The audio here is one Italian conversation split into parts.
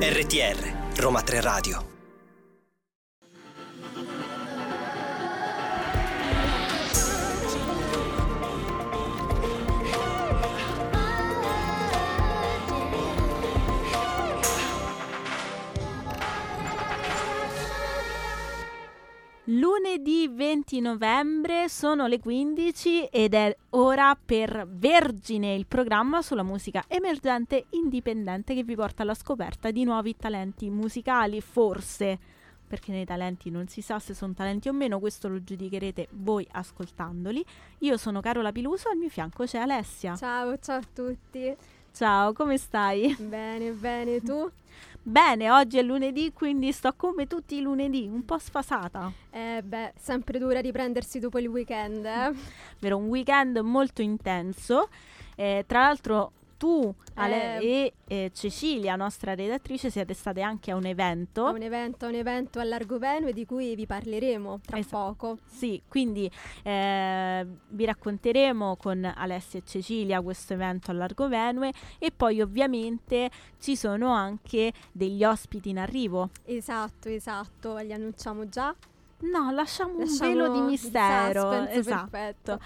RTR Roma 3 Radio Lunedì 20 novembre sono le 15 ed è ora per Vergine, il programma sulla musica emergente indipendente che vi porta alla scoperta di nuovi talenti musicali, forse, perché nei talenti non si sa se sono talenti o meno, questo lo giudicherete voi ascoltandoli. Io sono Carola Piluso, al mio fianco c'è Alessia. Ciao, ciao a tutti. Ciao, come stai? Bene, bene, tu? Bene, oggi è lunedì, quindi sto come tutti i lunedì, un po' sfasata. Eh beh, sempre dura riprendersi dopo il weekend, eh? Vero, un weekend molto intenso. Eh, tra l'altro tu Ale- Eh. e eh, Cecilia, nostra redattrice, siete state anche a un evento. A un evento, un evento a Largo Venue di cui vi parleremo tra Esatto. poco. Sì, quindi eh, vi racconteremo con Alessia e Cecilia questo evento a Largo Venue e poi ovviamente ci sono anche degli ospiti in arrivo. Esatto, esatto, li annunciamo già. No, lasciamo, Lasciamo un velo di mistero. suspense, esatto. perfetto.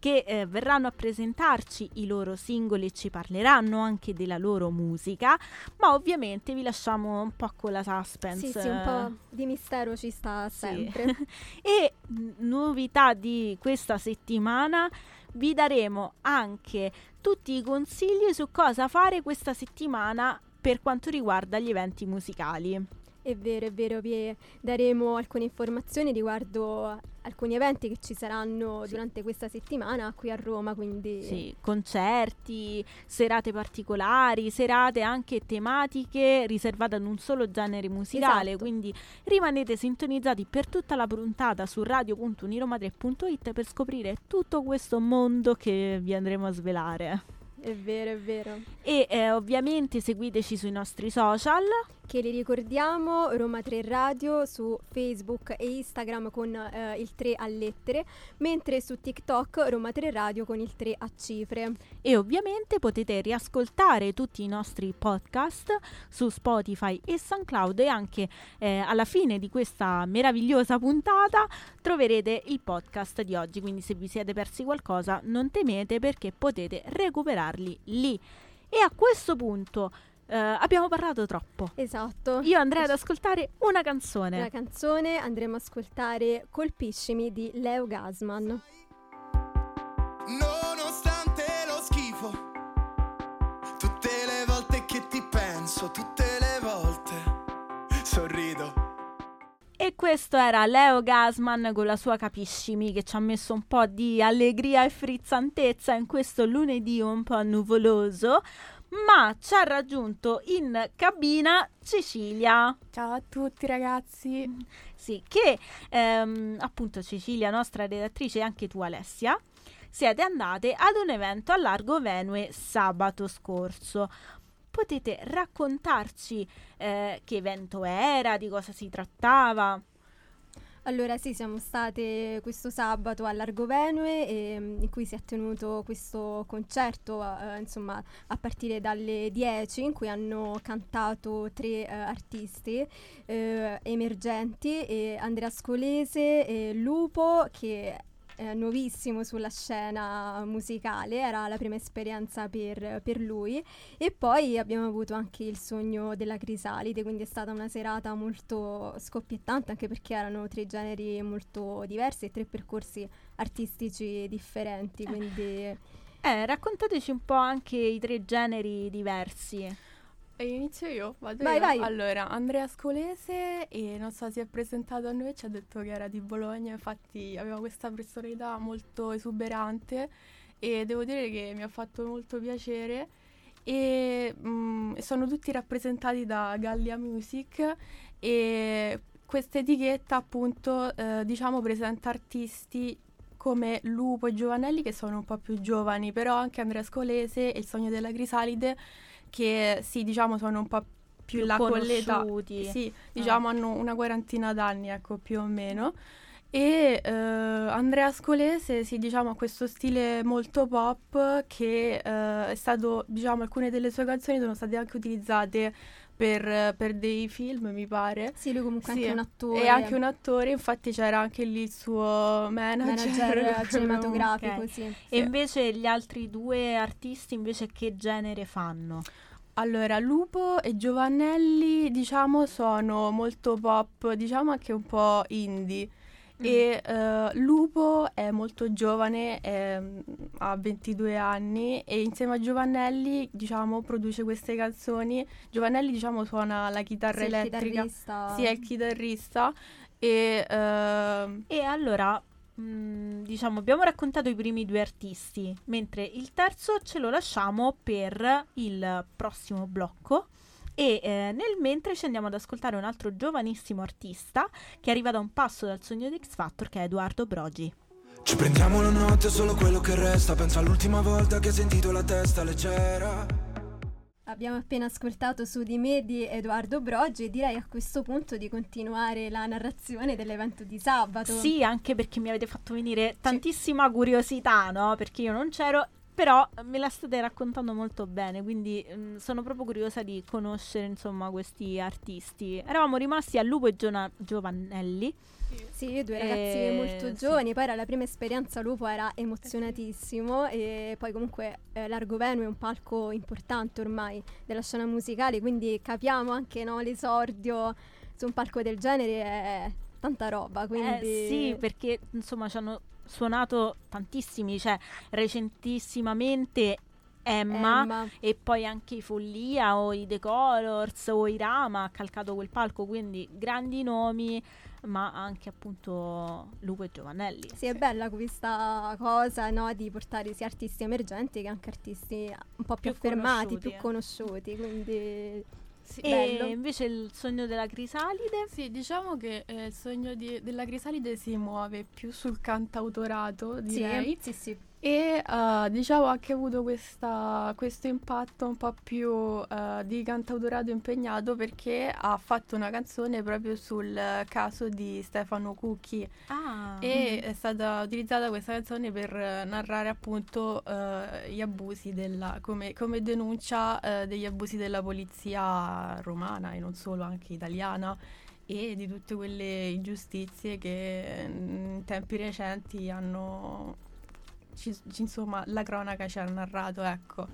Che eh, verranno a presentarci i loro singoli e ci parleranno anche della loro musica, ma ovviamente vi lasciamo un po' con la suspense. Sì, sì, un po' di mistero ci sta Sì. sempre. e n- novità di questa settimana vi daremo anche tutti i consigli su cosa fare questa settimana per quanto riguarda gli eventi musicali. È vero, è vero, vi daremo alcune informazioni riguardo alcuni eventi che ci saranno durante questa settimana qui a Roma, quindi Sì, concerti, serate particolari, serate anche tematiche riservate ad un solo genere musicale, Esatto. quindi rimanete sintonizzati per tutta la puntata su radio.uniroma3.it per scoprire tutto questo mondo che vi andremo a svelare. è vero, è vero. E eh, ovviamente seguiteci sui nostri social. Che li ricordiamo, Roma 3 Radio su Facebook e Instagram con eh, il 3 a lettere, mentre su TikTok Roma 3 Radio con il 3 a cifre. E ovviamente potete riascoltare tutti i nostri podcast su Spotify e SoundCloud e anche eh, alla fine di questa meravigliosa puntata troverete il podcast di oggi, quindi se vi siete persi qualcosa non temete perché potete recuperarli lì. E a questo punto eh, abbiamo parlato troppo. Esatto. Io andrei ad ascoltare una canzone. La canzone andremo a ascoltare Colpiscimi di Leo Gasman. Nonostante lo schifo, tutte le volte che ti penso, tutte le volte sorrido. E questo era Leo Gasman con la sua Capiscimi che ci ha messo un po' di allegria e frizzantezza in questo lunedì un po' nuvoloso, ma ci ha raggiunto in cabina Cecilia. Ciao a tutti ragazzi. Sì, che ehm, appunto Cecilia, nostra redattrice, e anche tu Alessia, siete andate ad un evento a Largo Venue sabato scorso. Potete raccontarci eh, che evento era, di cosa si trattava? Allora sì, siamo state questo sabato a Largo ehm, in cui si è tenuto questo concerto eh, insomma a partire dalle 10 in cui hanno cantato tre eh, artisti eh, emergenti, Andrea Scolese, Lupo che è nuovissimo sulla scena musicale, era la prima esperienza per, per lui e poi abbiamo avuto anche il sogno della crisalide, quindi è stata una serata molto scoppiettante anche perché erano tre generi molto diversi e tre percorsi artistici differenti, quindi Eh, raccontateci un po' anche i tre generi diversi. E inizio io, vado Vai, io. vai. Allora, Andrea Scolese e non so, si è presentato a noi, ci ha detto che era di Bologna, infatti aveva questa personalità molto esuberante e devo dire che mi ha fatto molto piacere e mm, sono tutti rappresentati da Gallia Music e questa etichetta appunto eh, diciamo presenta artisti come Lupo e Giovanelli che sono un po' più giovani, però anche Andrea Scolese e il Sogno della Crisalide che sì, diciamo sono un po' più, Più là con l'età. Sì, diciamo hanno una quarantina d'anni, ecco, più o meno. E eh, Andrea Scolese, sì, diciamo, ha questo stile molto pop che eh, è stato, diciamo, alcune delle sue canzoni sono state anche utilizzate per, per dei film, mi pare. Sì, lui comunque è Sì, anche un attore. È anche un attore, infatti c'era anche lì il suo manager. manager cinematografico, Ok. sì. E Sì. invece gli altri due artisti invece che genere fanno? Allora, Lupo e Giovannelli, diciamo, sono molto pop, diciamo anche un po' indie. E eh, Lupo è molto giovane, è, mm, ha 22 anni e insieme a Giovannelli, diciamo, produce queste canzoni. Giovannelli, diciamo, suona la chitarra Sì, il elettrica. chitarrista. Sì, è il chitarrista. E ehm, E allora, mh, diciamo, abbiamo raccontato i primi due artisti, mentre il terzo ce lo lasciamo per il prossimo blocco. E eh, nel mentre ci andiamo ad ascoltare un altro giovanissimo artista che arriva da un passo dal sogno di X Factor, che è Edoardo Brogi. Ci prendiamo la notte, solo quello che resta. Penso all'ultima volta che hai sentito la testa leggera. Abbiamo appena ascoltato su di me di Edoardo Broggi e direi a questo punto di continuare la narrazione dell'evento di sabato. Sì, anche perché mi avete fatto venire tantissima curiosità, no? Perché io non c'ero, però me la state raccontando molto bene, quindi mm, sono proprio curiosa di conoscere, insomma, questi artisti. Eravamo rimasti a Lupo e Giona- Giovannelli. Sì, due ragazzi Eh, molto sì. giovani, poi era la prima esperienza Lupo, era emozionatissimo e poi comunque eh, Largo Venue è un palco importante ormai della scena musicale, quindi capiamo anche no, l'esordio su un palco del genere è tanta roba, quindi Eh, sì, perché insomma ci hanno suonato tantissimi, cioè recentissimamente Emma, Emma. e poi anche i Follia o i The Colors o i Rama ha calcato quel palco, quindi grandi nomi, ma anche appunto Lupo e Giovannelli. Sì, è bella questa cosa no, di portare sia artisti emergenti che anche artisti un po' più, Più affermati, conosciuti, più eh. conosciuti, quindi sì. E bello. invece il sogno della crisalide? Sì, diciamo che eh, il sogno di- della Crisalide si muove più sul cantautorato, direi. sì, sì, sì. E eh, diciamo ha anche avuto questa- questo impatto un po' più eh, di cantautorato impegnato perché ha fatto una canzone proprio sul caso di Stefano Cucchi. Ah, e è stata utilizzata questa canzone per narrare appunto eh, gli abusi della, come, come denuncia degli abusi della polizia romana e non solo, anche italiana e di tutte quelle ingiustizie che mm, in tempi recenti hanno ci- insomma la cronaca ci ha narrato ecco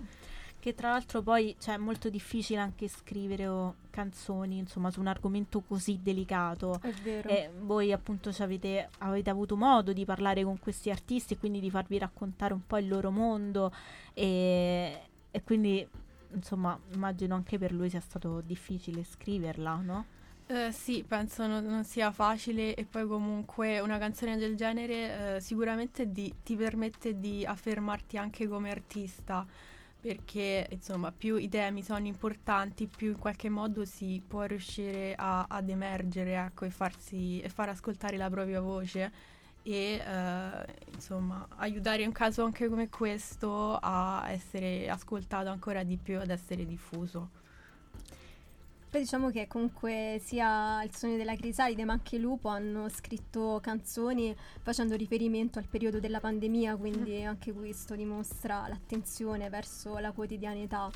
che tra l'altro poi cioè, è molto difficile anche scrivere o canzoni, insomma, su un argomento così delicato. È vero. E voi appunto ci avete, avete avuto modo di parlare con questi artisti e quindi di farvi raccontare un po' il loro mondo e, e quindi insomma immagino anche per lui sia stato difficile scriverla, no? Eh, sì, penso non, non sia facile e poi comunque una canzone del genere eh, sicuramente di- ti permette di affermarti anche come artista perché insomma più i temi sono importanti più in qualche modo si può riuscire a- ad emergere ecco, e, farsi, e far ascoltare la propria voce e eh, insomma aiutare un caso anche come questo a essere ascoltato ancora di più ad essere diffuso. Poi diciamo che comunque sia il sogno della Crisalide ma anche Lupo hanno scritto canzoni facendo riferimento al periodo della pandemia, quindi anche questo dimostra l'attenzione verso la quotidianità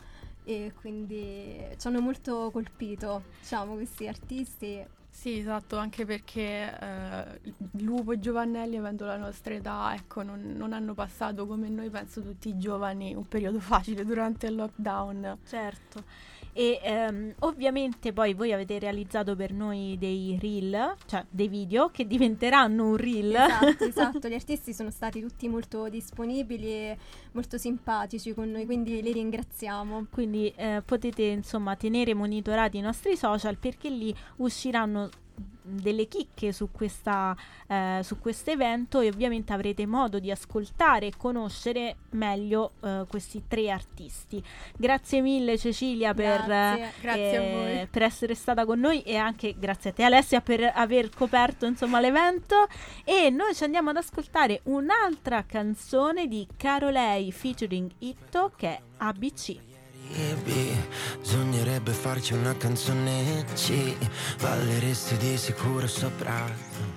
e quindi ci hanno molto colpito, diciamo, questi artisti. Sì, esatto, anche perché eh, Lupo e Giovannelli, avendo la nostra età, ecco, non, non hanno passato come noi, penso, tutti i giovani un periodo facile durante il lockdown. Certo. E ehm, ovviamente poi voi avete realizzato per noi dei reel, cioè dei video che diventeranno un reel. Esatto, esatto, gli artisti sono stati tutti molto disponibili e molto simpatici con noi, quindi li ringraziamo. Quindi eh, potete insomma tenere monitorati i nostri social perché lì usciranno delle chicche su questa eh, su questo evento e ovviamente avrete modo di ascoltare e conoscere meglio eh, questi tre artisti. Grazie mille Cecilia per, Grazie. Eh, per essere stata con noi e anche grazie a te Alessia per aver coperto insomma l'evento e noi ci andiamo ad ascoltare un'altra canzone di Carolei featuring Itto che è ABC. Bisognerebbe farci una canzone C, balleresti di sicuro sopra.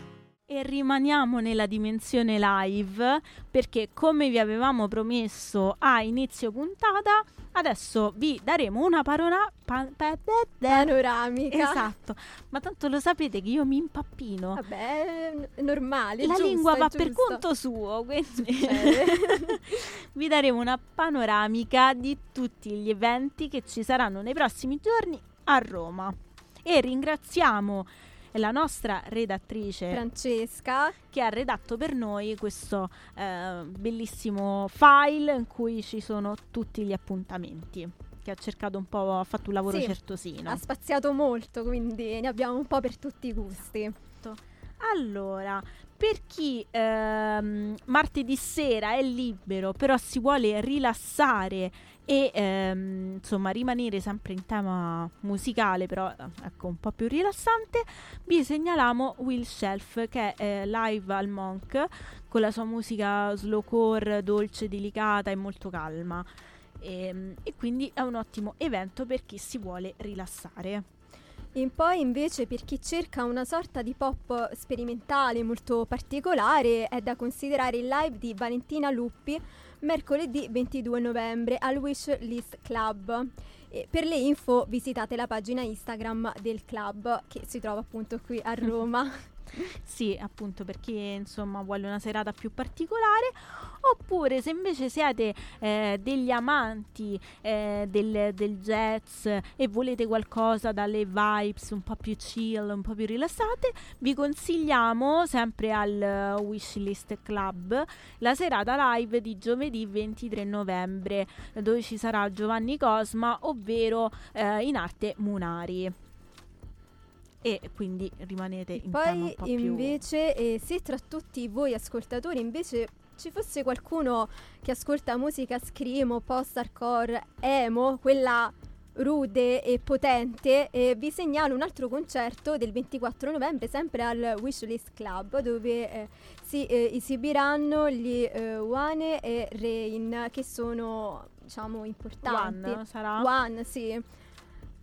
E rimaniamo nella dimensione live perché come vi avevamo promesso a inizio puntata adesso vi daremo una parola pa- pa- pa- Panoramica. esatto ma tanto lo sapete che io mi impappino Vabbè, è normale. la giusto, lingua va per conto suo quindi vi daremo una panoramica di tutti gli eventi che ci saranno nei prossimi giorni a Roma e ringraziamo la nostra redattrice Francesca. che ha redatto per noi questo eh, bellissimo file in cui ci sono tutti gli appuntamenti che ha cercato un po', ha fatto un lavoro Sì, certosino. Ha spaziato molto, quindi ne abbiamo un po' per tutti i gusti. Allora, per chi ehm, martedì sera è libero, però si vuole rilassare e ehm, insomma rimanere sempre in tema musicale, però eh, ecco un po' più rilassante, vi segnaliamo Will Shelf che è eh, live al Monk con la sua musica slowcore, dolce, delicata e molto calma. E, e quindi è un ottimo evento per chi si vuole rilassare. In poi invece per chi cerca una sorta di pop sperimentale molto particolare è da considerare il live di Valentina Luppi mercoledì 22 novembre al Wish List Club. E per le info visitate la pagina Instagram del club che si trova appunto qui a Roma. Sì, appunto per chi insomma vuole una serata più particolare, oppure se invece siete eh, degli amanti eh, del, del jazz e volete qualcosa dalle vibes un po' più chill, un po' più rilassate, vi consigliamo sempre al Wishlist Club la serata live di giovedì 23 novembre, dove ci sarà Giovanni Cosma, ovvero eh, in arte Munari. E quindi rimanete in Poi po' più invece eh, se tra tutti voi ascoltatori invece ci fosse qualcuno che ascolta musica screamo, post-hardcore, emo, quella rude e potente, eh, vi segnalo un altro concerto del 24 novembre sempre al Wishlist Club dove eh, si eh, esibiranno gli eh, One e Rain che sono diciamo importanti. One sarà One, sì.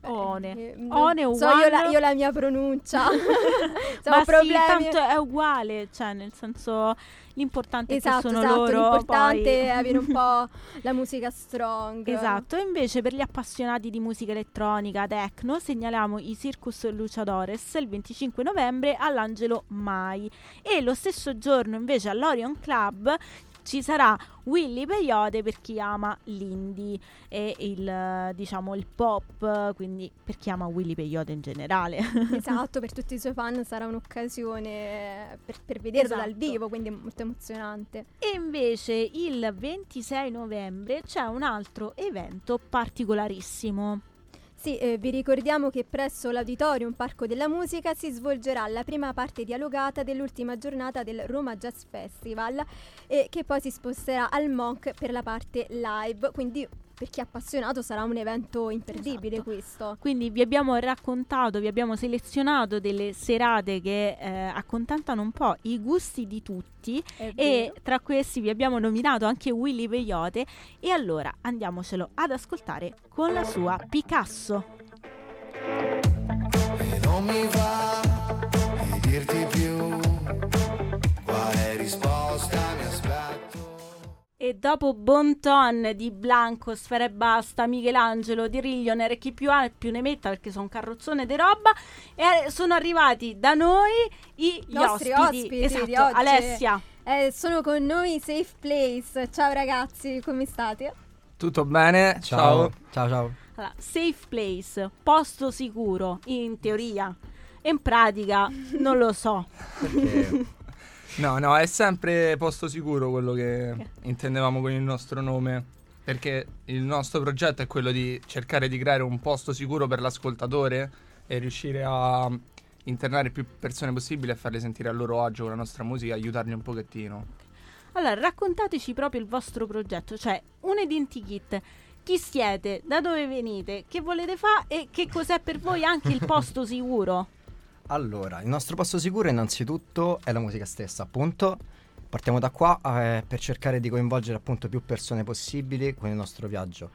One. Eh, non One o so io la, One? io la mia pronuncia. Ma sì, problemi. tanto è uguale, cioè nel senso l'importante è Esatto, che sono esatto, loro l'importante poi- è avere un po' la musica strong. Esatto, invece per gli appassionati di musica elettronica, techno, segnaliamo i Circus Luciadores il 25 novembre all'Angelo Mai e lo stesso giorno invece all'Orion Club ci sarà Willy Peyote per chi ama l'indie e il, eh, diciamo, il pop, quindi per chi ama Willy Peyote in generale. Esatto, per tutti i suoi fan sarà un'occasione per, per vederlo dal Esatto. vivo, quindi è molto emozionante. E invece il 26 novembre c'è un altro evento particolarissimo. Sì, eh, vi ricordiamo che presso l'Auditorium Parco della Musica si svolgerà la prima parte dialogata dell'ultima giornata del Roma Jazz Festival e che poi si sposterà al Monk per la parte live, quindi per chi è appassionato sarà un evento imperdibile Esatto. questo. Quindi vi abbiamo raccontato, vi abbiamo selezionato delle serate che eh, accontentano un po' i gusti di tutti e tra questi vi abbiamo nominato anche Willy Peyote e allora andiamocelo ad ascoltare con la sua Picasso. E non mi E dopo Bonton di Blanco, Sfera e Basta, Michelangelo, Di Riglioner e chi più ha più ne metta perché sono un carrozzone di roba e eh, sono arrivati da noi i gli Nostri ospiti. ospiti esatto, di oggi. Alessia. Eh, sono con noi Safe Place. Ciao ragazzi, come state? Tutto bene? Ciao. Ciao, ciao. Allora, safe place, posto sicuro, in teoria. In pratica, non lo so. Perché No, no, è sempre posto sicuro quello che intendevamo con il nostro nome. Perché il nostro progetto è quello di cercare di creare un posto sicuro per l'ascoltatore e riuscire a internare più persone possibile e farle sentire a loro agio con la nostra musica, aiutarli un pochettino. Allora, raccontateci proprio il vostro progetto, cioè un identikit. Chi siete? Da dove venite? Che volete fare? E che cos'è per voi anche il posto sicuro? Allora, il nostro posto sicuro innanzitutto è la musica stessa, appunto. Partiamo da qua eh, per cercare di coinvolgere appunto più persone possibili con il nostro viaggio.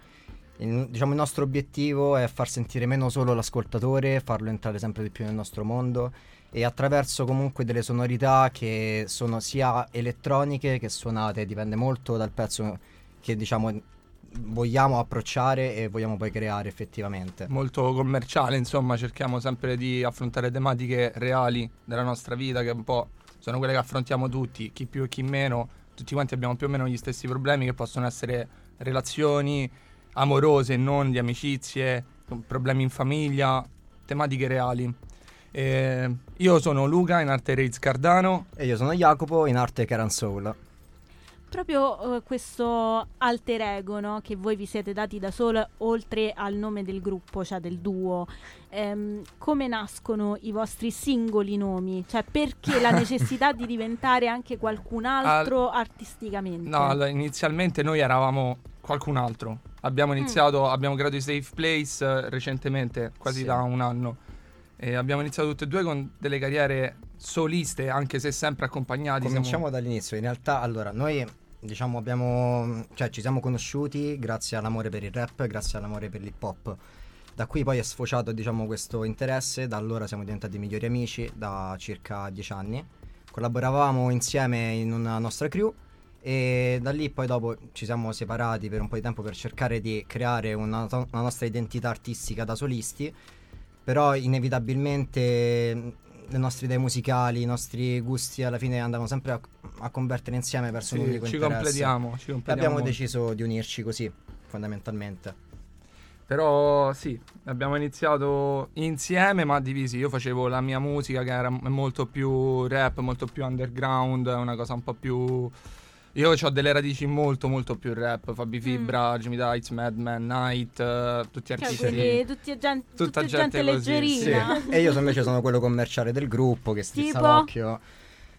Il, diciamo il nostro obiettivo è far sentire meno solo l'ascoltatore, farlo entrare sempre di più nel nostro mondo e attraverso comunque delle sonorità che sono sia elettroniche che suonate, dipende molto dal pezzo che diciamo vogliamo approcciare e vogliamo poi creare effettivamente. Molto commerciale, insomma, cerchiamo sempre di affrontare tematiche reali della nostra vita, che un po' sono quelle che affrontiamo tutti, chi più e chi meno, tutti quanti abbiamo più o meno gli stessi problemi che possono essere relazioni amorose, non di amicizie, problemi in famiglia, tematiche reali. Eh, io sono Luca in arte Raids Cardano. E io sono Jacopo in arte Karan Soul. Proprio uh, questo alter ego no, che voi vi siete dati da solo, oltre al nome del gruppo, cioè del duo, ehm, come nascono i vostri singoli nomi? Cioè perché la necessità di diventare anche qualcun altro Al... artisticamente? No, allora, inizialmente noi eravamo qualcun altro. Abbiamo mm. iniziato, mm. abbiamo creato i Safe Place uh, recentemente, quasi sì. da un anno. E abbiamo iniziato tutte e due con delle carriere soliste, anche se sempre accompagnati. Cominciamo siamo... dall'inizio. In realtà, allora, noi diciamo abbiamo, cioè ci siamo conosciuti grazie all'amore per il rap, grazie all'amore per l'hip hop. Da qui poi è sfociato diciamo, questo interesse, da allora siamo diventati migliori amici da circa dieci anni. Collaboravamo insieme in una nostra crew e da lì poi dopo ci siamo separati per un po' di tempo per cercare di creare una, una nostra identità artistica da solisti, però inevitabilmente le nostre idee musicali, i nostri gusti alla fine andavano sempre a, a convertere insieme verso sì, un unico ci interesse. Completiamo, ci completiamo. E abbiamo deciso di unirci così, fondamentalmente. Però sì, abbiamo iniziato insieme ma divisi. Io facevo la mia musica che era molto più rap, molto più underground, una cosa un po' più io ho delle radici molto molto più rap, Fabi mm. Fibra, mm. Jimmy Dites, Madman, Night, uh, tutti cioè, artisti. Quelli, tutti gen- tutta gente, gente leggerina. Sì. e io invece sono quello commerciale del gruppo che strizza tipo? l'occhio.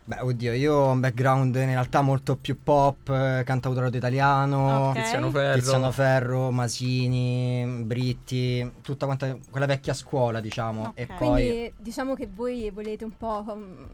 Beh, oddio, io ho un background in realtà molto più pop, eh, cantautorato italiano, okay. Tiziano Ferro. Tiziano Ferro, Masini, Britti, tutta quanta quella vecchia scuola, diciamo. Okay. E poi... Quindi diciamo che voi volete un po' um,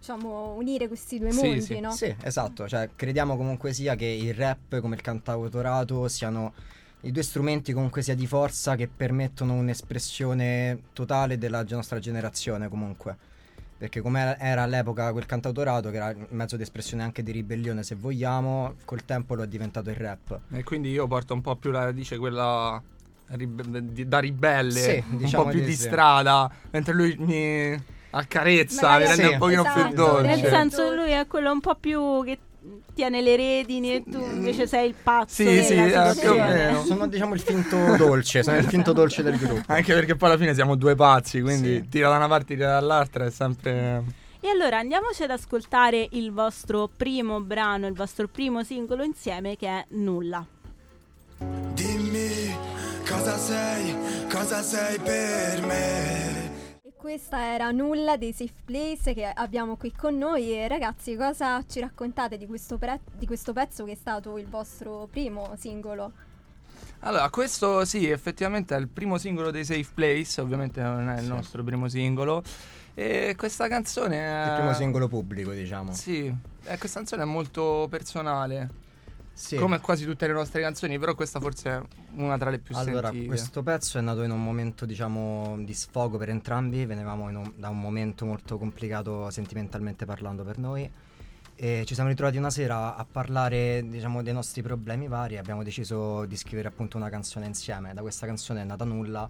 diciamo, unire questi due sì, mondi, sì. no? Sì, esatto, cioè crediamo comunque sia che il rap come il cantautorato siano i due strumenti comunque sia di forza che permettono un'espressione totale della nostra generazione comunque. Perché come era all'epoca quel cantautorato, che era un mezzo di espressione anche di ribellione se vogliamo, col tempo lo è diventato il rap. E quindi io porto un po' più la radice quella rib- da ribelle, sì, un diciamo po' più di, di strada, mentre lui mi accarezza, mi rende sì. un pochino esatto. più dolce. Nel senso lui è quello un po' più che tiene le redini e tu invece sei il pazzo sì, sì, eh, più o meno. sono diciamo il finto dolce sono il finto dolce del gruppo anche perché poi alla fine siamo due pazzi quindi sì. tira da una parte tira dall'altra è sempre e allora andiamoci ad ascoltare il vostro primo brano il vostro primo singolo insieme che è Nulla dimmi cosa sei cosa sei per me questa era Nulla dei Safe Place che abbiamo qui con noi e ragazzi cosa ci raccontate di questo, pre- di questo pezzo che è stato il vostro primo singolo? Allora, questo sì, effettivamente è il primo singolo dei Safe Place, ovviamente non è il sì. nostro primo singolo. E questa canzone è... Il primo singolo pubblico, diciamo. Sì, e questa canzone è molto personale. Sì. Come quasi tutte le nostre canzoni, però questa forse è una tra le più allora, sentite. questo pezzo è nato in un momento, diciamo, di sfogo per entrambi. Venivamo un, da un momento molto complicato sentimentalmente parlando per noi. E ci siamo ritrovati una sera a parlare, diciamo, dei nostri problemi vari. Abbiamo deciso di scrivere appunto una canzone insieme. Da questa canzone è nata nulla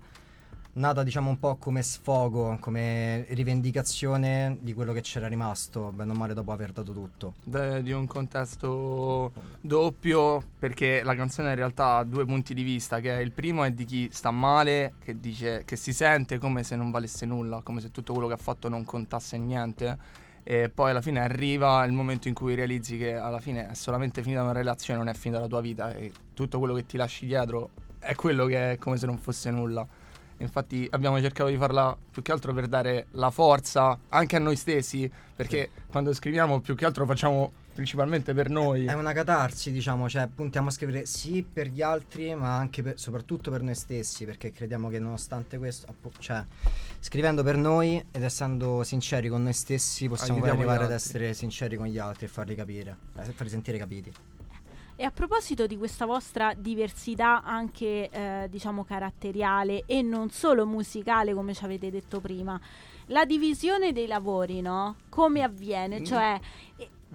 nata diciamo un po' come sfogo, come rivendicazione di quello che c'era rimasto, bene o male dopo aver dato tutto. Beh, di un contesto doppio, perché la canzone in realtà ha due punti di vista, che il primo è di chi sta male, che dice che si sente come se non valesse nulla, come se tutto quello che ha fatto non contasse niente. E poi alla fine arriva il momento in cui realizzi che alla fine è solamente finita una relazione, non è finita la tua vita e tutto quello che ti lasci dietro è quello che è come se non fosse nulla. Infatti abbiamo cercato di farla più che altro per dare la forza anche a noi stessi, perché sì. quando scriviamo più che altro facciamo principalmente per noi. È una catarsi, diciamo, cioè puntiamo a scrivere sì per gli altri, ma anche per, soprattutto per noi stessi, perché crediamo che nonostante questo, cioè scrivendo per noi ed essendo sinceri con noi stessi, possiamo arrivare ad essere sinceri con gli altri e farli capire, eh, farli sentire capiti. E a proposito di questa vostra diversità anche eh, diciamo caratteriale e non solo musicale come ci avete detto prima, la divisione dei lavori, no? Come avviene? Cioè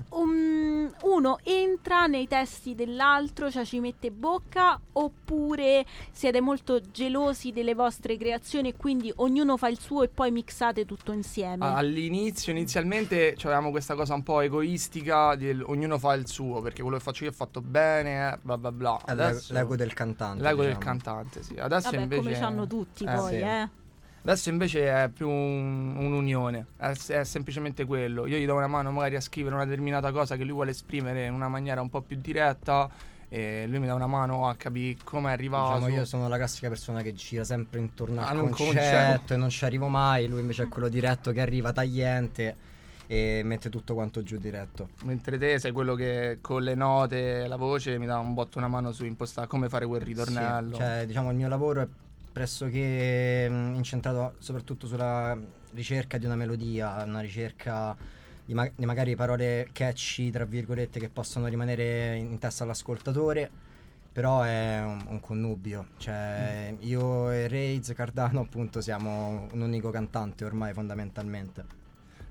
un- uno entra nei testi dell'altro, cioè ci mette bocca, oppure siete molto gelosi delle vostre creazioni e quindi ognuno fa il suo e poi mixate tutto insieme? All'inizio, inizialmente, avevamo questa cosa un po' egoistica, del ognuno fa il suo, perché quello che faccio io è fatto bene, eh, bla bla bla. Adesso, l'ego del cantante. l'ego del diciamo. cantante, sì. Adesso Vabbè, invece... come c'hanno tutti eh, poi, sì. eh. Adesso invece è più un- un'unione, è, è semplicemente quello. Io gli do una mano magari a scrivere una determinata cosa che lui vuole esprimere in una maniera un po' più diretta e lui mi dà una mano a capire come è arrivato. Diciamo, io sono la classica persona che gira sempre intorno Ah, al concetto concetto. e non ci arrivo mai. Lui invece è quello diretto che arriva tagliente e mette tutto quanto giù diretto. Mentre te sei quello che con le note, la voce mi dà un botto una mano su impostare come fare quel ritornello. Sì, cioè, diciamo, il mio lavoro è pressoché mh, incentrato soprattutto sulla ricerca di una melodia, una ricerca di, ma- di magari parole catchy, tra virgolette, che possono rimanere in testa all'ascoltatore. Però è un, un connubio, cioè Mm. io e Raids Cardano appunto siamo un unico cantante ormai fondamentalmente.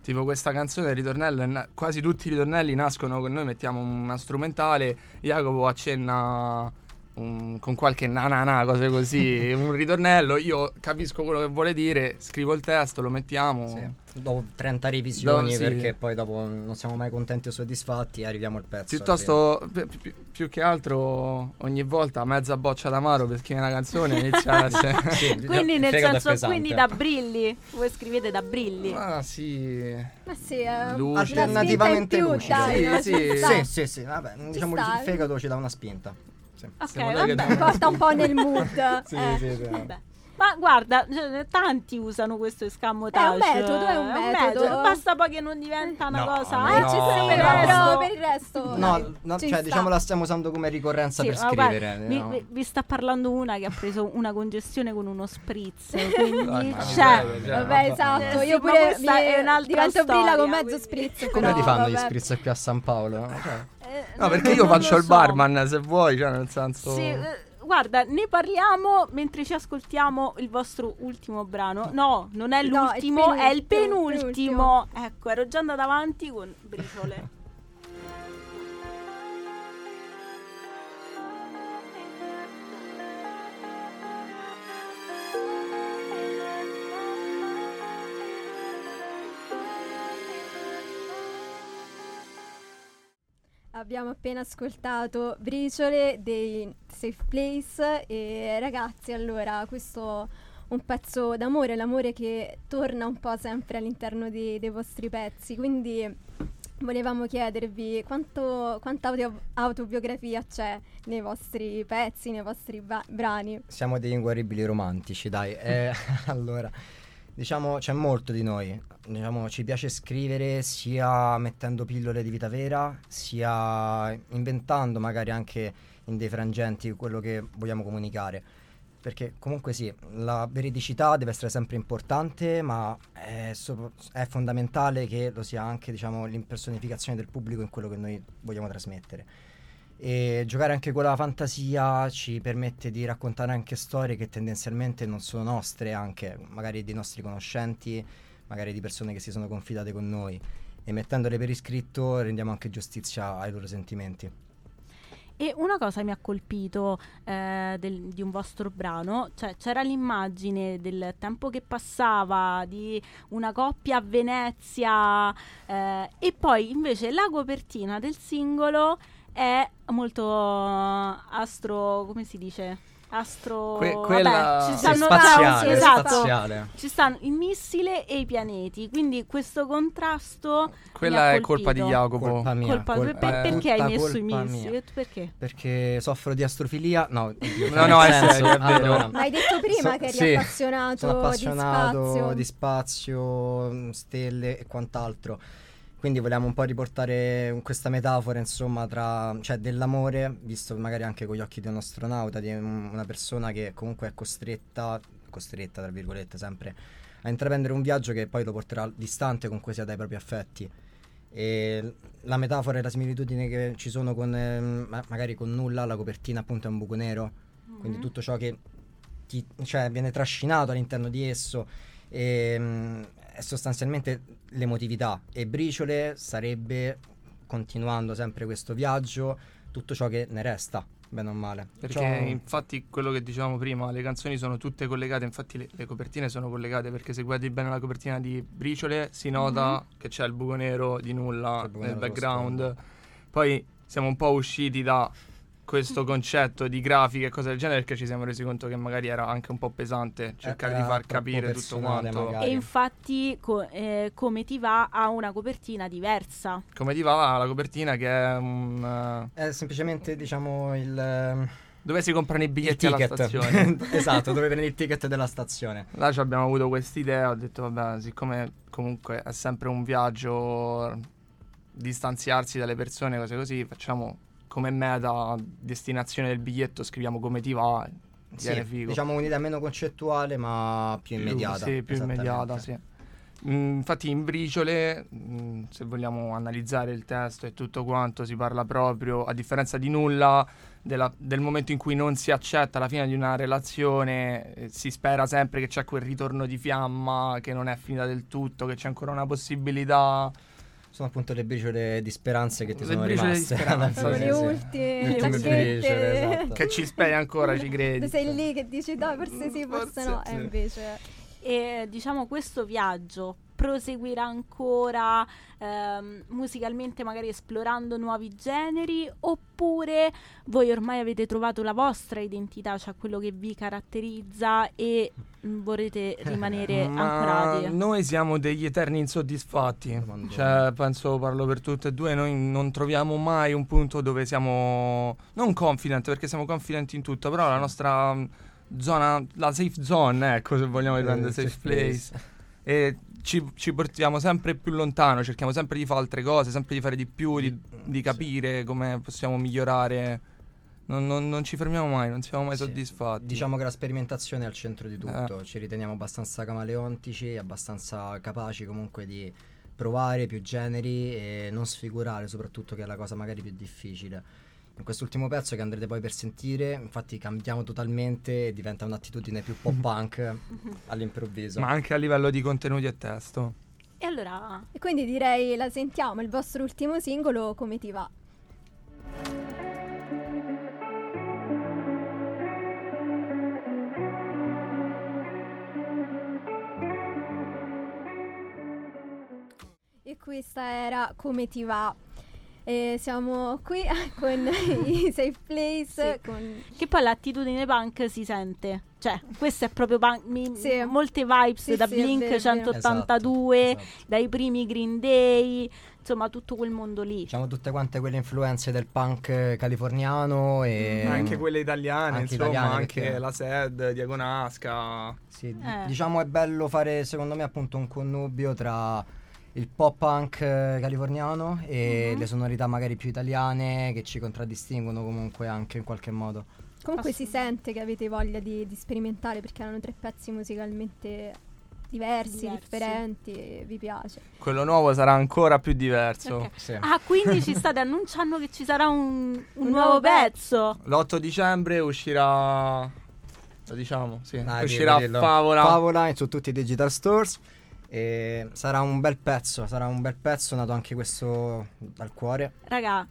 Tipo questa canzone, il ritornello, na- quasi tutti i ritornelli nascono con noi, mettiamo una strumentale, Jacopo accenna un- con qualche na na na, cose così, un ritornello, io capisco quello che vuole dire, scrivo il testo, lo mettiamo. Dopo 30 revisioni, sì. perché poi dopo non siamo mai contenti o soddisfatti, e arriviamo al pezzo. Piuttosto, pi- pi- più che altro, ogni volta mezza bocca d'amaro per scrivere una canzone inizia a essere... Sì, Quindi nel senso, quindi da brilli, voi scrivete da brilli. Ah sì, Ma sì, è Luce. Alternativamente dai, Sì, sì. ci. Sì, sì, sì, vabbè, diciamo sta. il fegato ci dà una spinta. Sì. Ok, vabbè. Porta un po' nel mood. Sì, eh. sì, sì. Vabbè. Ma guarda, cioè, tanti usano questo escamotage. È un metodo, è un metodo. Basta poi che non diventa una No, cosa. ma Eh, no. ci no. per, però per il resto. No, no, ci cioè sta. diciamo la stiamo usando come ricorrenza Sì, per guarda, scrivere. vi, no? vi- vi sta parlando una che ha preso una congestione con uno spritz. Quindi, ma cioè, Vabbè, Vabbè, esatto. Sì, Io pure mi- è un'altra divento brilla storia, con mezzo quindi- spritz. Come li fanno gli vabbè. spritz qui a San Paolo? Cioè, eh, No, perché io faccio il so. barman se vuoi, cioè nel senso... Sì, eh, guarda, ne parliamo mentre ci ascoltiamo il vostro ultimo brano. No, non è No, l'ultimo, il è il penultimo, penultimo. Ecco, ero già andata avanti con briciole. Abbiamo appena ascoltato Briciole dei Safe Place e ragazzi, allora, questo un pezzo d'amore, l'amore che torna un po' sempre all'interno di- dei vostri pezzi, quindi volevamo chiedervi quanto, quanta audio- autobiografia c'è nei vostri pezzi, nei vostri ba- brani. siamo degli inguaribili romantici, dai. Eh, allora, diciamo c'è molto di noi. Diciamo, ci piace scrivere sia mettendo pillole di vita vera, sia inventando magari anche in dei frangenti quello che vogliamo comunicare. Perché comunque sì, la veridicità deve essere sempre importante, ma è, sopra- è fondamentale che lo sia anche diciamo, l'impersonificazione del pubblico in quello che noi vogliamo trasmettere. E giocare anche con la fantasia ci permette di raccontare anche storie che tendenzialmente non sono nostre, anche magari dei nostri conoscenti, magari di persone che si sono confidate con noi. E mettendole per iscritto rendiamo anche giustizia ai loro sentimenti. E una cosa mi ha colpito eh, del- di un vostro brano, cioè c'era l'immagine del tempo che passava, di una coppia a Venezia eh, e poi invece la copertina del singolo è molto astro, come si dice? Astro... Que- vabbè, quella- ci Sì, stanno spaziale, esatto, spaziale. ci stanno il missile e i pianeti, quindi questo contrasto mi Quella ha è colpa di. Jacopo. Colpa mia. Colpa- colpa- per- è perché hai messo i missili? Perché? Perché soffro di astrofilia. No, oddio, No, no, è senso, è vero. allora, Ma hai detto prima So- che eri sì, appassionato, appassionato di spazio. di spazio, stelle e quant'altro. Quindi vogliamo un po' riportare questa metafora, insomma, tra, cioè dell'amore, visto magari anche con gli occhi di un astronauta, di un- una persona che comunque è costretta, costretta tra virgolette sempre, a intraprendere un viaggio che poi lo porterà distante comunque sia dai propri affetti. E la metafora e la similitudine che ci sono con ma- magari con nulla, la copertina appunto è un buco nero, quindi tutto ciò che ti- cioè, viene trascinato all'interno di esso ehm, è sostanzialmente l'emotività e Briciole sarebbe, continuando sempre questo viaggio, tutto ciò che ne resta, bene o male. Perché Ciò- infatti quello che dicevamo prima, le canzoni sono tutte collegate, infatti le, le copertine sono collegate perché se guardi bene la copertina di Briciole si nota che c'è il buco nero di nulla nel background. Poi siamo un po' usciti da questo concetto di grafica e cose del genere perché ci siamo resi conto che magari era anche un po' pesante cercare di era far troppo capire tutto quanto. magari. E infatti co- eh, come ti va ha una copertina diversa. Come ti va la copertina che è un... eh, È semplicemente diciamo il, ehm, dove si comprano i biglietti alla stazione. esatto, dove prendi il ticket della stazione. Là ci abbiamo avuto quest'idea, ho detto vabbè, siccome comunque è sempre un viaggio distanziarsi dalle persone, cose così, facciamo come meta destinazione del biglietto, scriviamo come ti va, Sì, diciamo un'idea meno concettuale ma più immediata. Sì, più immediata, sì. Mm, infatti in briciole, mm, se vogliamo analizzare il testo e tutto quanto, si parla proprio, a differenza di nulla, della- del momento in cui non si accetta la fine di una relazione, eh, si spera sempre che c'è quel ritorno di fiamma, che non è finita del tutto, che c'è ancora una possibilità. Sono appunto le briciole di speranze che ti Le sono rimaste. Sono le sì. ultime, Le briciole, esatto. Che ci speri ancora, ci credi. Sei lì che dici dai, forse sì, forse, Forse no. sì. E invece... E diciamo questo viaggio proseguirà ancora ehm, musicalmente magari esplorando nuovi generi oppure voi ormai avete trovato la vostra identità, cioè quello che vi caratterizza e mm, vorrete rimanere Ma ancorati? noi siamo degli eterni insoddisfatti. Cioè, penso parlo per tutte e due. Noi non troviamo mai un punto dove siamo non confident, perché siamo confident in tutto, però la nostra mm, zona, la safe zone, ecco, se vogliamo Eh, riprendere safe place. E ci, ci portiamo sempre più lontano, cerchiamo sempre di fare altre cose, sempre di fare di più, di, di Sì. capire come possiamo migliorare. Non, non- non ci fermiamo mai, non siamo mai Sì. soddisfatti. Diciamo che la sperimentazione è al centro di tutto, ci riteniamo abbastanza camaleontici, abbastanza capaci comunque di provare più generi e non sfigurare soprattutto che è la cosa magari più difficile. In quest'ultimo pezzo che andrete poi per sentire, infatti cambiamo totalmente e diventa un'attitudine più pop punk all'improvviso. Ma anche a livello di contenuti e testo. E allora E quindi direi la sentiamo, il vostro ultimo singolo, come ti va? E questa era Come ti va? E siamo qui con i Safe Place, Sì. con che poi l'attitudine punk si sente. Cioè, questo è proprio punk, mi- Sì. molte vibes Sì, da Blink vero, è vero. 182, Esatto, esatto. dai primi Green Day, insomma tutto quel mondo lì. Diciamo tutte quante quelle influenze del punk californiano e anche quelle italiane, anche insomma, italiane, anche perché- la SED, Diagonasca. Sì, Eh. diciamo è bello fare secondo me appunto un connubio tra il pop punk eh, californiano e Mhm. le sonorità magari più italiane che ci contraddistinguono comunque anche in qualche modo. Comunque si Assolutamente. sente che avete voglia di, di sperimentare perché erano tre pezzi musicalmente diversi, Diversi. differenti e vi piace. Quello nuovo sarà ancora più diverso. Ok. Sì. Ah, quindi ci state annunciando che ci sarà un, un Un nuovo nuovo pezzo. L'8 dicembre uscirà. Lo diciamo, sì. Dai, uscirà. Favola. Favola in- su tutti i digital stores. E sarà un bel pezzo, sarà un bel pezzo nato anche questo dal cuore. Raga,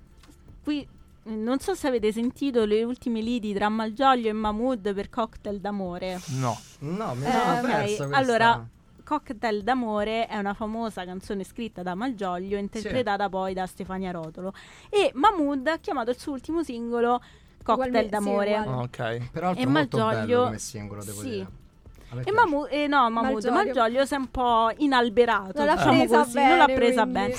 qui eh, non so se avete sentito le ultime liti tra Malgioglio e Mahmood per Cocktail d'amore. No. No, mi Eh, sono ok. perso questa. Allora, Cocktail d'amore è una famosa canzone scritta da Malgioglio, interpretata poi da Stefania Rotolo. E Mahmood ha chiamato il suo ultimo singolo Cocktail Ugualme- sì, d'amore. uguale. Ah, ok. peraltro e molto Malgioglio- bello come singolo, devo sì. dire. E. Mahmood, eh, no, Mahmood, Malgioglio. Malgioglio si è un po' inalberato, Non l'ha diciamo presa così, bene, non l'ha presa quindi. bene.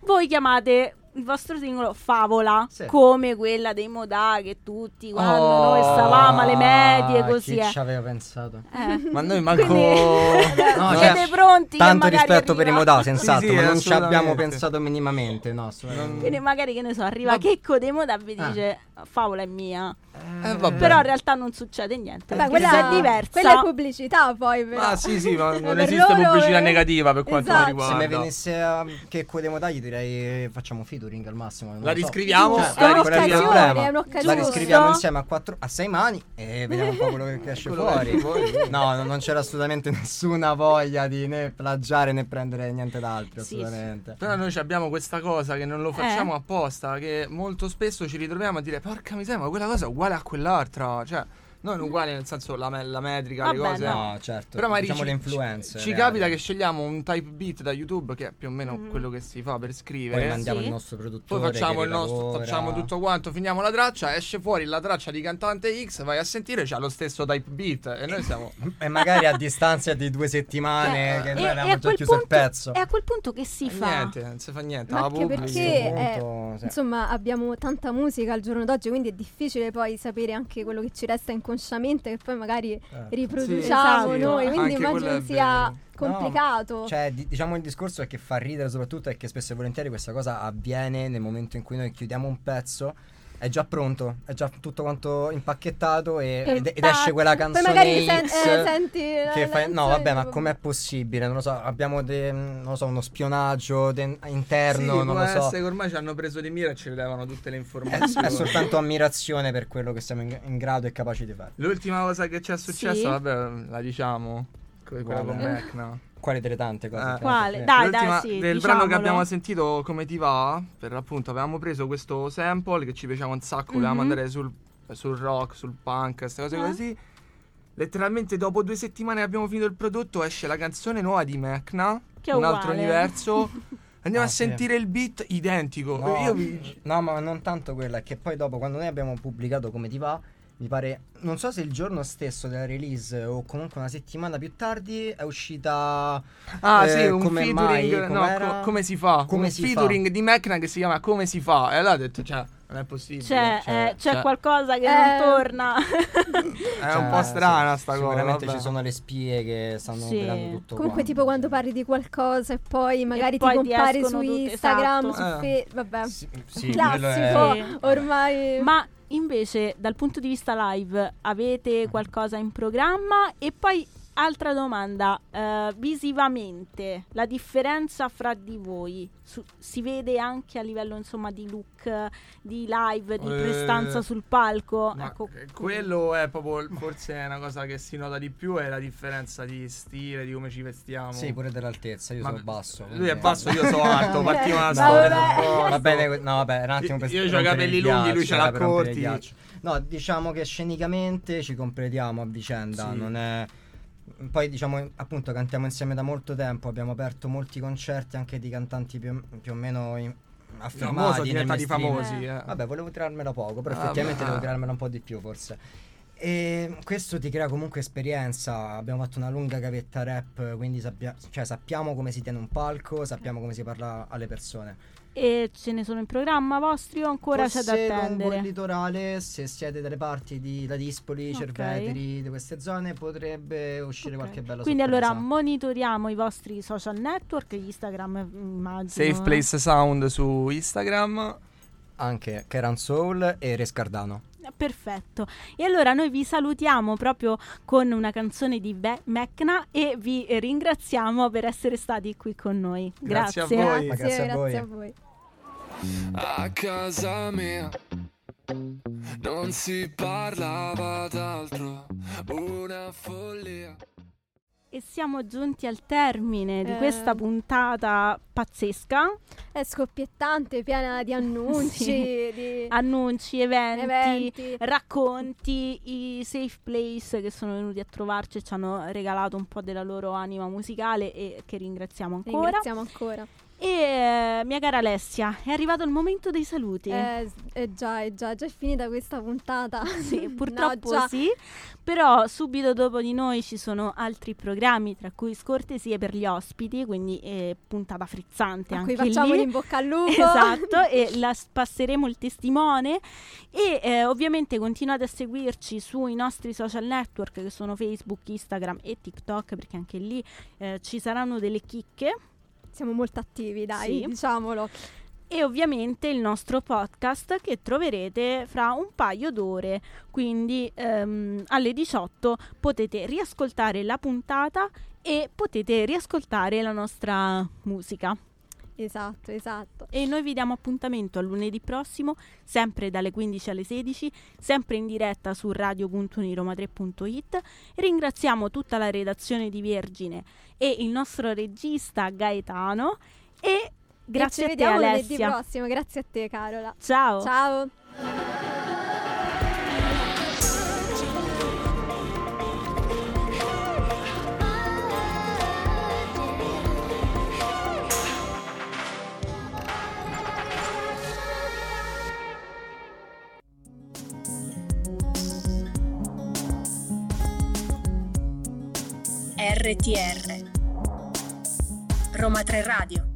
Voi chiamate il vostro singolo Favola, Sì. come quella dei Modà che tutti quando Oh, noi stavamo alle medie così Chi è. ci aveva pensato? Eh. Ma noi manco... Quindi- No, Siete cioè, pronti? Tanto rispetto per i arriva- modà, senz'altro, Sì, sì, ma non ci abbiamo pensato minimamente, no, assolutamente. Non- Quindi magari che ne so, arriva Ma- Checco dei Modà e vi Ah. dice Favola è mia. Eh, vabbè. Però in realtà non succede niente. Beh, quella, è diversa. quella è pubblicità poi però. Ah sì sì, ma non esiste loro, pubblicità eh, negativa per quanto esatto. mi Se mi riguarda. venisse a che quei modagli direi facciamo featuring al massimo. La lo so. riscriviamo? Cioè, Giusto, eh, è. La riscriviamo insieme a, quattro, a sei mani e vediamo un po' quello che esce fuori. No, no, non c'era assolutamente nessuna voglia di né plagiare né prendere niente d'altro, Sì, assolutamente. Però noi ci abbiamo questa cosa che non lo facciamo apposta, che molto spesso ci ritroviamo a dire porca miseria, ma quella cosa è uguale a quell'altra, cioè non uguale nel senso la, me- la metrica, le Vabbè, cose. No, certo. Però magari diciamo ci, le influenze. ci, ci reali. capita che scegliamo un type beat da YouTube che è più o meno Mhm. quello che si fa per poi scrivere. mandiamo Sì. il nostro Poi produttore. facciamo che il nostro, facciamo tutto quanto, finiamo la traccia, esce fuori la traccia di cantante X, vai a sentire, c'ha lo stesso type beat e noi siamo E magari a distanza di due settimane Eh, che noi e avevamo a già chiuso il punto- pezzo. E a quel punto che si fa? niente, non si fa niente, Ma anche perché eh, Punto, sì. insomma abbiamo tanta musica al giorno d'oggi, quindi è difficile poi sapere anche quello che ci resta inconsciamente che poi magari Eh. riproduciamo Sì, noi, esatto. quindi Anche immagino sia complicato. Cioè, di- diciamo il discorso è che fa ridere soprattutto è che spesso e volentieri questa cosa avviene nel momento in cui noi chiudiamo un pezzo. È già pronto, è già tutto quanto impacchettato e, ed, ed esce quella poi canzone magari sen- eh, senti che fai, no vabbè ma com'è possibile non lo so abbiamo de- non lo so uno spionaggio de- interno Sì, non può lo so essere che ormai ci hanno preso di mira e ci levano tutte le è, informazioni. è soltanto ammirazione per quello che siamo in, in grado e capaci di fare L'ultima cosa che ci è successa, Sì. vabbè, la diciamo. que- Quella con Quale? Mecna. Quale delle tante cose Eh. Quale? Dai, L'ultima- sì, del brano che abbiamo sentito come ti va, per appunto avevamo preso questo sample che ci piaceva un sacco, volevamo Mhm. andare sul, sul rock, sul punk, queste cose Eh. così. Letteralmente dopo due settimane che abbiamo finito il prodotto esce la canzone nuova di Mecna, Che è un altro universo. Andiamo Ah, a sì. sentire il beat identico. No, Io vi- no, ma non tanto quella, che poi dopo quando noi abbiamo pubblicato come ti va, mi pare, non so se il giorno stesso della release o comunque una settimana più tardi è uscita Ah, eh, sì, un come featuring. mai, no, co- come si fa? Come un si featuring di Mecna che si chiama Come si fa? E allora ho detto, cioè, non è possibile. C'è, cioè, eh, c'è cioè, qualcosa che Eh, non torna. È un Cioè, po' strana sì, sta cosa. Vabbè. ci sono le spie che stanno Sì. operando tutto Comunque, quanto, tipo quando cioè. parli di qualcosa e poi magari poi ti ti compari su Instagram, esatto. su Eh. Fe- vabbè. Sì, sì, è- Classico, Sì. ormai. Ma invece, dal punto di vista live, avete qualcosa in programma? E poi, altra domanda, eh, visivamente, la differenza fra di voi su- si vede anche a livello, insomma, di look, di live, di Eh, prestanza sul palco? Ecco, eh, quello è proprio forse è una cosa che si nota di più è la differenza di stile, di come ci vestiamo. Sì, pure dell'altezza, io Ma- sono basso. Lui è basso, io sono alto, partiamo da storia. Va bene, no, vabbè, un attimo per Io- io c'ho i capelli lunghi, lui ce l'ha corti. No, diciamo che scenicamente ci completiamo a vicenda, Sì. non è... Poi diciamo appunto cantiamo insieme da molto tempo, abbiamo aperto molti concerti anche di cantanti più, più o meno in- affermati diventati mainstream. famosi. eh. Vabbè, volevo tirarmela poco, però Ah, effettivamente vabbè. devo tirarmela un po' di più forse. E questo ti crea comunque esperienza. Abbiamo fatto una lunga gavetta rap, quindi sappia- cioè, sappiamo come si tiene un palco, sappiamo come si parla alle persone. E ce ne sono in programma vostri o ancora c'è da Forse lungo il attendere? litorale, se siete dalle parti di Ladispoli, Ok. Cerveteri, di queste zone, potrebbe uscire Ok. qualche bella Quindi sorpresa. allora monitoriamo i vostri social network, Instagram immagino. Safe eh. Place Sound su Instagram. Anche Keran Soul e Rescardano. Perfetto. E allora noi vi salutiamo proprio con una canzone di Be- Mecna e vi ringraziamo per essere stati qui con noi. Grazie Grazie. a voi. Grazie, grazie a voi. grazie a voi. A casa mia non si parlava d'altro, una follia. E siamo giunti al termine di Eh. questa puntata pazzesca. È scoppiettante, piena di annunci, Sì. di Annunci, eventi, eventi. racconti, i Safe Place che sono venuti a trovarci e ci hanno regalato un po' della loro anima musicale e che ringraziamo ancora. Ringraziamo ancora. E eh, mia cara Alessia, è arrivato il momento dei saluti. Eh, eh già, è già, già è finita questa puntata. Sì, No, purtroppo già. sì, però subito dopo di noi ci sono altri programmi, tra cui scortesie per gli ospiti, quindi eh, puntata frizzante A anche facciamo lì. in bocca al lupo. Esatto, e la passeremo il testimone e eh, ovviamente continuate a seguirci sui nostri social network che sono Facebook, Instagram e TikTok perché anche lì eh, ci saranno delle chicche Siamo molto attivi, dai, Sì. diciamolo. e ovviamente il nostro podcast che troverete fra un paio d'ore, quindi ehm, alle 18 potete riascoltare la puntata e potete riascoltare la nostra musica. Esatto, esatto. E noi vi diamo appuntamento a lunedì prossimo, sempre dalle 15 alle 16, sempre in diretta su radio.uniroma3.it. Ringraziamo tutta la redazione di Vergine e il nostro regista Gaetano e grazie e a ci te vediamo lunedì prossimo. Grazie a te, Carola. Ciao. Ciao. RTR Roma 3 Radio